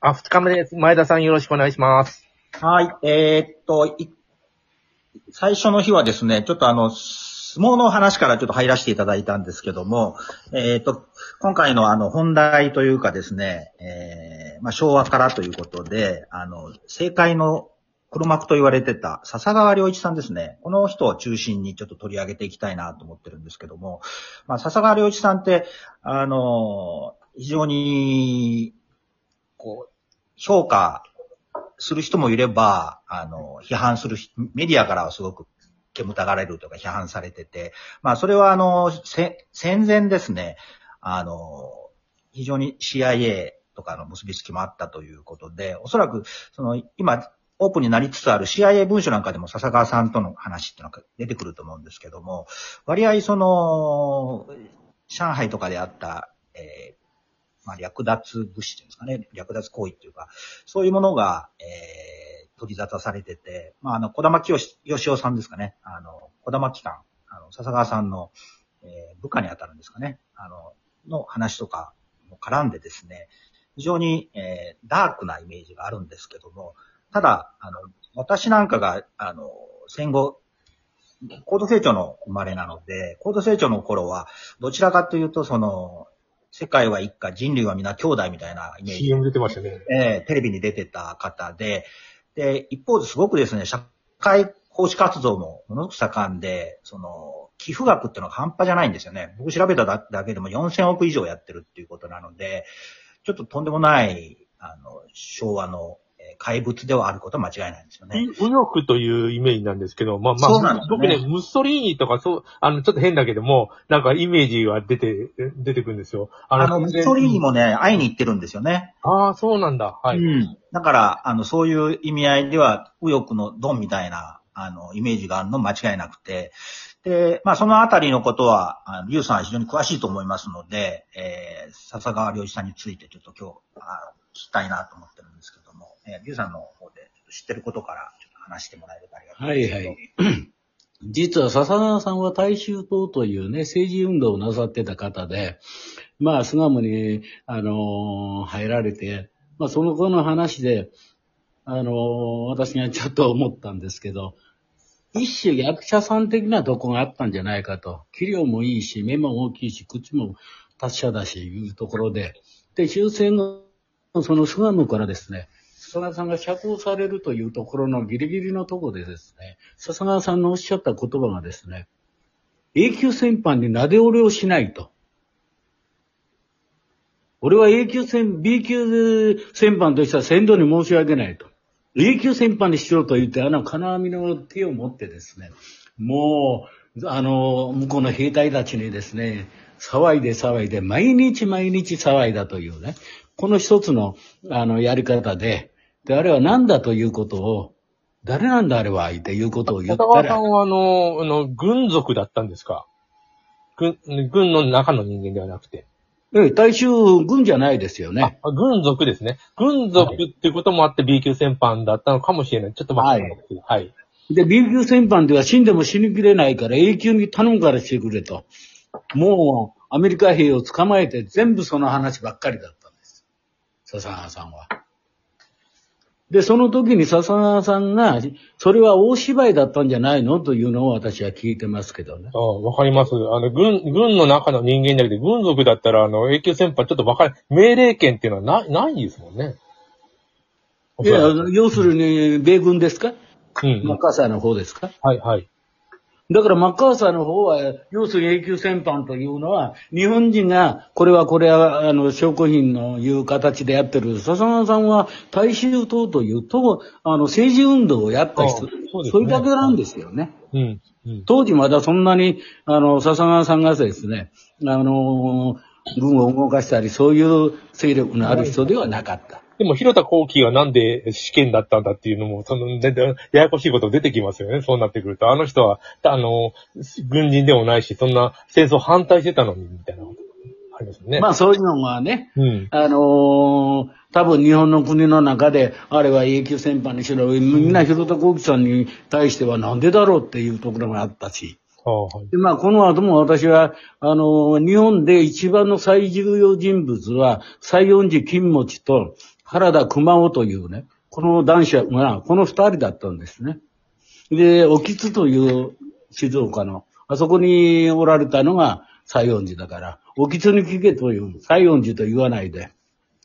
あ、二日目です。前田さんよろしくお願いします。はい。えーっと、い最初の日はですね、ちょっとあの、相撲の話からちょっと入らせていただいたんですけども、えーっと、今回のあの、本題というかですね、えー、まあ、昭和からということで、あの、政界の黒幕と言われてた笹川良一さんですね。この人を中心にちょっと取り上げていきたいなと思ってるんですけども、まあ、笹川良一さんって、あの、非常に、こう、評価する人もいれば、あの、批判する、メディアからはすごく煙たがれるとか批判されてて、まあ、それはあの、戦前ですね、あの、非常に CIA とかの結びつきもあったということで、おそらく、その、今、オープンになりつつある CIA 文書なんかでも笹川さんとの話っていうのが出てくると思うんですけども、割合その、上海とかであった、えまあ、略奪物資っていうんですかね、略奪行為っていうか、そういうものが、えー、取り沙汰されてて、まあ、あの、小玉清義雄さんですかね、あの、小玉機関、あの、笹川さんの、えー部下に当たるんですかね、あの、の話とかも絡んでですね、非常に、えー、ダークなイメージがあるんですけども、ただ、あの、私なんかが、あの、戦後、高度成長の生まれなので、高度成長の頃は、どちらかというと、その、世界は一家、人類は皆兄弟みたいなイメージ CM 出てましたね。えーテレビに出てた方で、で、一方ですごくですね、社会奉仕活動もものすごく盛んで、その、寄付額っていうのが半端じゃないんですよね。僕調べただだけでも4000億以上やってるっていうことなので、ちょっととんでもない、あの、昭和のえー怪物ではあることは間違いないんですよね。右翼というイメージなんですけど、まあまあ、そうなんですね僕ね、ムッソリーニとかそう、あの、ちょっと変だけども、なんかイメージが出て、出てくるんですよ。あの、ムッソリーニもね、会いに行ってるんですよね。ああ、そうなんだ。はい。うん。だから、あの、そういう意味合いでは、右翼のドンみたいな、あの、イメージがあるの間違いなくて、で、まあ、そのあたりのことは、あの、リュウさんは非常に詳しいと思いますので、えー、笹川良一さんについてちょっと今日、あ聞きたいなと思ってるんですけども、えー、リュウさんの方でちょっと知ってることから、ちょっと話してもらえればありがたいはいはい。実は笹川さんは大衆党というね、政治運動をなさってた方で、まあ、巣鴨に、あのー入られて、まあ、その後の話で、あのー私がちょっと思ったんですけど、一種役者さん的なとこがあったんじゃないかと。器量もいいし、目も大きいし、口も達者だし、いうところで。で、終戦の、その巣鴨からですね、笹川さんが釈放されるというところのギリギリのところでですね、笹川さんのおっしゃった言葉がですね、永久戦犯になでおれをしないと。俺は永久戦、B 級戦犯としては先導に申し訳ないと。永久戦犯にしろと言って、あの金網の手を持ってですね、もう、あの、向こうの兵隊たちにですね、騒いで騒いで、毎日毎日騒いだというね、この一つの、あの、やり方で、で、あれは何だということを、誰なんだあれは、っていうことを言ったら片川さん、はあの、あの、軍属だったんですか？軍、軍の中の人間ではなくて。ええ大衆軍じゃないですよね。あ、軍属ですね。軍属っていうこともあって B 級戦犯だったのかもしれない。ちょっと待ってください。はい。で、B 級戦犯では死んでも死にきれないから永久に頼むからしてくれと。もう、アメリカ兵を捕まえて全部その話ばっかりだったんです。笹川さんは。で、その時に笹川さんが、それは大芝居だったんじゃないの？というのを私は聞いてますけどね。あわかります。あの、軍、軍の中の人間だけで、軍属だったら、あの、永久戦犯ちょっとわかる。命令権っていうのはない、ないですもんね。いや、要するに、米軍ですか？うん、マッカーサーの方ですか？はい、はい。だからマッカーサーの方は、要するに永久戦犯というのは、日本人が、これはこれは、あの、証拠品のいう形でやってる。笹川さんは大衆党というと、あの、政治運動をやった人。あそねそれだけなんですよね。うん、うん。当時まだそんなに、あの、笹川さんがですね、あの、軍を動かしたり、そういう勢力のある人ではなかった。でも、広田幸喜がなんで試験だったんだっていうのも、その、全然、ややこしいこと出てきますよね。そうなってくると。あの人は、あの、軍人でもないし、そんな戦争反対してたのに、みたいなことありますよね。まあそういうのがね、うん。あのー多分日本の国の中で、あれは永久戦犯にしろ、みんな広田幸喜さんに対してはなんでだろうっていうところがあったし。で、まあ、この後も私は、あのー日本で一番の最重要人物は、西園寺金持ちと、原田熊尾というね、この男子が、この二人だったんですね。で、沖津という静岡の、あそこにおられたのが西園寺だから、沖津に聞けという、西園寺と言わないで。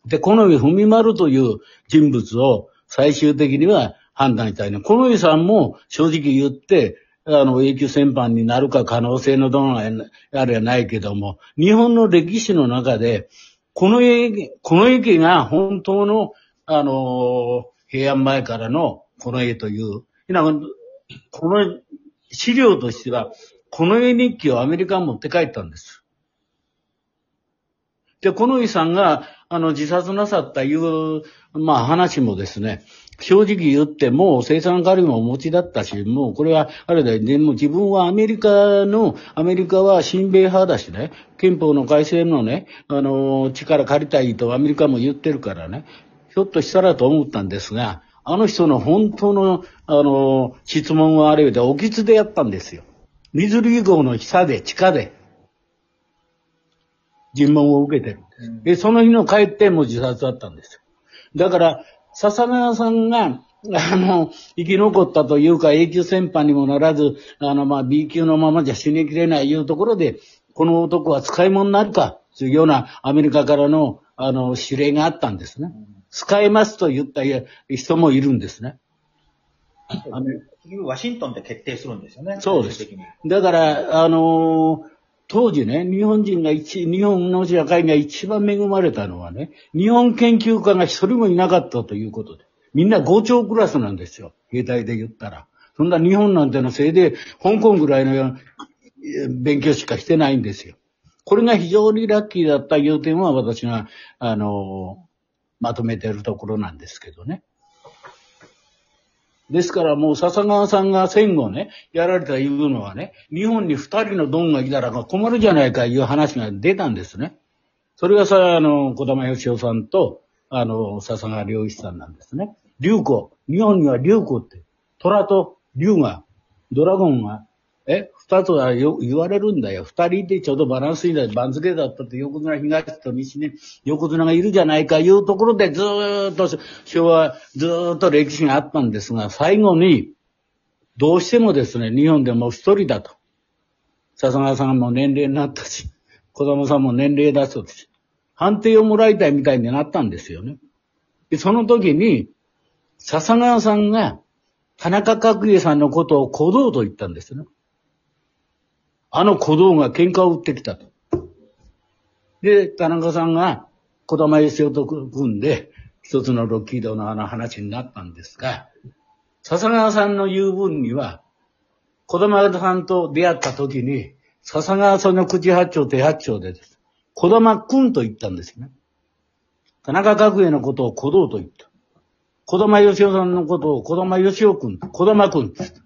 で、この文丸という人物を最終的には判断したいね。この井さんも正直言って、あの、永久戦犯になるか可能性のどのあれはないけども、日本の歴史の中で、この家、この駅が本当の、あの、平安前からのこの絵という、この資料としては、この絵日記をアメリカに持って帰ったんです。で、この井さんが、あの、自殺なさったいう、まあ話もですね、正直言ってもう生産管理もお持ちだったし、もうこれは、あれだよ、でも自分はアメリカの、アメリカは親米派だしね、憲法の改正のね、あの、力借りたいとアメリカも言ってるからね、ひょっとしたらと思ったんですが、あの人の本当の、あの、質問はあれで、おきつでやったんですよ。水流号の下で、地下で、尋問を受けてるんです。で、その日の帰っても自殺だったんですよ。だから、笹川さんが、あの、生き残ったというか、永久戦犯にもならず、あの、まあ、B 級のままじゃ死にきれないいうところで、この男は使い物になるか、というようなアメリカからの、あの、指令があったんですね。使えますと言った人もいるんですね。あのワシントンで決定するんですよね。そうです。だから、あのー、当時ね、日本人が一、日本の社会が一番恵まれたのはね、日本研究家が一人もいなかったということで。みんな5兆クラスなんですよ。兵隊で言ったら。そんな日本なんてのせいで、香港ぐらいの勉強しかしてないんですよ。これが非常にラッキーだったいう点は私が、あの、まとめてるところなんですけどね。ですからもう笹川さんが戦後ね、やられたいうのはね、日本に二人のドンがいたら困るじゃないかいう話が出たんですね。それがさ、あの、小玉義夫さんと、あの、笹川良一さんなんですね。竜子。日本には竜子って、虎と竜が、ドラゴンがえ二つはよ言われるんだよ。二人でちょうどバランスいいんだよ、番付だったって横綱東と西に横綱がいるじゃないかいうところでずーっと昭和ずーっと歴史があったんですが、最後にどうしてもですね、日本でも一人だと。笹川さんも年齢になったし、子供さんも年齢だそうです。判定をもらいたいみたいになったんですよね。で、その時に、笹川さんが田中角栄さんのことを小道と言ったんですね。あの小僧が喧嘩を打ってきたと。で、田中さんが小玉義夫と組んで、一つのロッキードのあの話になったんですが、笹川さんの言う分には、小玉さんと出会った時に、笹川さんの口八丁手八丁でです。小玉くんと言ったんですよね。田中角栄のことを小道と言った。小玉義夫さんのことを小玉義夫くん、小玉くんって言った。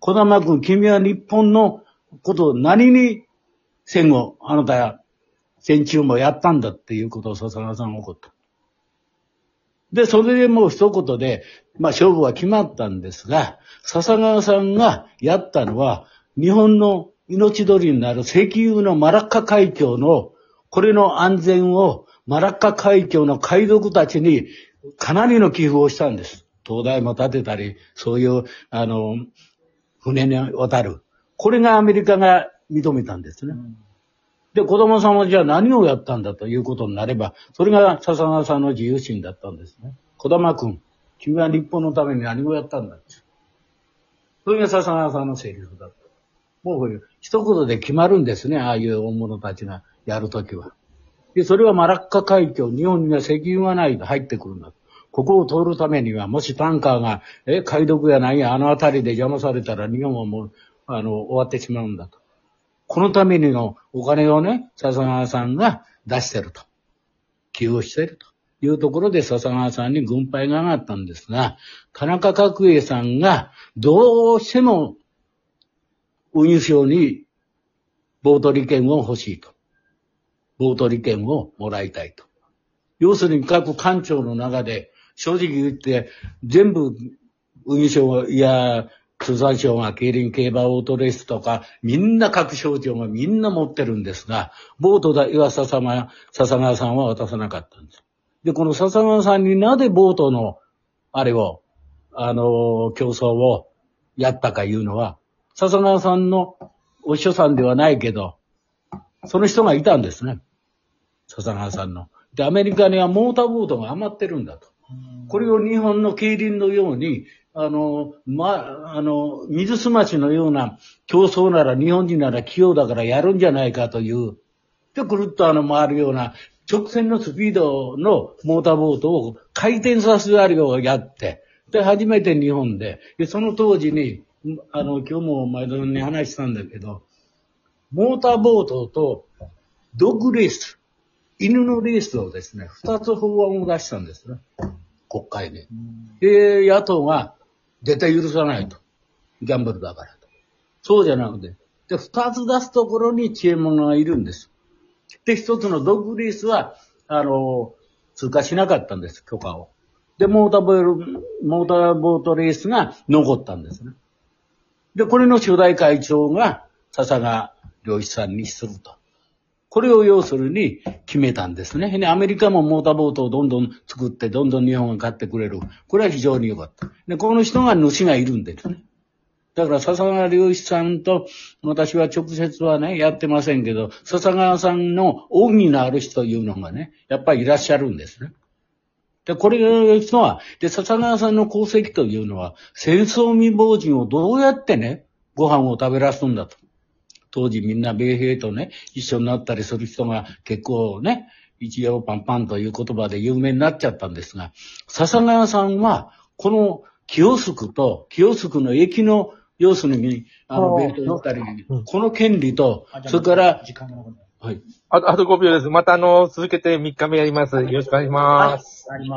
小玉くん、君は日本のことを何に戦後、あなたや戦中もやったんだっていうことを笹川さんが怒った。で、それでもう一言で、まあ勝負は決まったんですが、笹川さんがやったのは、日本の命取りになる石油のマラッカ海峡の、これの安全をマラッカ海峡の海賊たちにかなりの寄付をしたんです。東大も建てたり、そういう、あの、船に渡る。これがアメリカが認めたんですね。で、子供さんはじゃあ何をやったんだということになれば、それが笹川さんの自由心だったんですね。子玉くん、君は日本のために何をやったんだそれが笹川さんのセリフだった。もう一言で決まるんですね、ああいう大物たちがやるときは。で、それはマラッカ海峡、日本には石油がないと入ってくるんだ。ここを通るためには、もしタンカーが、え、海賊やないあの辺りで邪魔されたら日本はもうあの、終わってしまうんだと。このためにのお金をね、笹川さんが出してると。寄付してるというところで笹川さんに軍配が上がったんですが、田中角栄さんがどうしても運輸省にボート利権を欲しいと。ボート利権をもらいたいと。要するに各官庁の中で正直言って全部運輸省いや通産省が競輪競馬オートレースとか、みんな各省庁がみんな持ってるんですが、ボートだ、岩佐様や、笹川さんは渡さなかったんです。で、この笹川さんになぜボートの、あれを、あの、競争をやったかいうのは、笹川さんのお師匠さんではないけど、その人がいたんですね。笹川さんの。で、アメリカにはモーターボートが余ってるんだと。これを日本の競輪のように、あの、ま、あの、水すましのような競争なら日本人なら器用だからやるんじゃないかという、で、ぐるっとあの回るような直線のスピードのモーターボートを回転させるようやって、で、初めて日本で、で、その当時に、あの、今日も前田さんに話したんだけど、モーターボートとドッグレース、犬のレースをですね、二つ法案を出したんですね。国会で。で、野党が絶対許さないと。ギャンブルだからと。そうじゃなくて。で、二つ出すところに知恵者がいるんです。で、一つのドッグレースは、あの、通過しなかったんです、許可を。で、モーターボール、モーターボートレースが残ったんですね。で、これの初代会長が笹川良一さんにすると。これを要するに決めたんですね。アメリカもモーターボートをどんどん作って、どんどん日本が買ってくれる。これは非常に良かった。で、この人が主がいるんですね。だから笹川良一さんと私は直接はね、やってませんけど、笹川さんの恩義のある人というのがね、やっぱりいらっしゃるんですね。で、これの人は、で、笹川さんの功績というのは、戦争未亡人をどうやってね、ご飯を食べらすんだと。当時みんな米兵とね、一緒になったりする人が結構ね、一応パンパンという言葉で有名になっちゃったんですが、笹川さんは、この清須と、清須の駅の、要するに、あの、あー米兵だったりうん、この権利とそれから、時間はい。あと、あと5秒です。またあの、続けて3日目やります。よろしくお願いします。あります。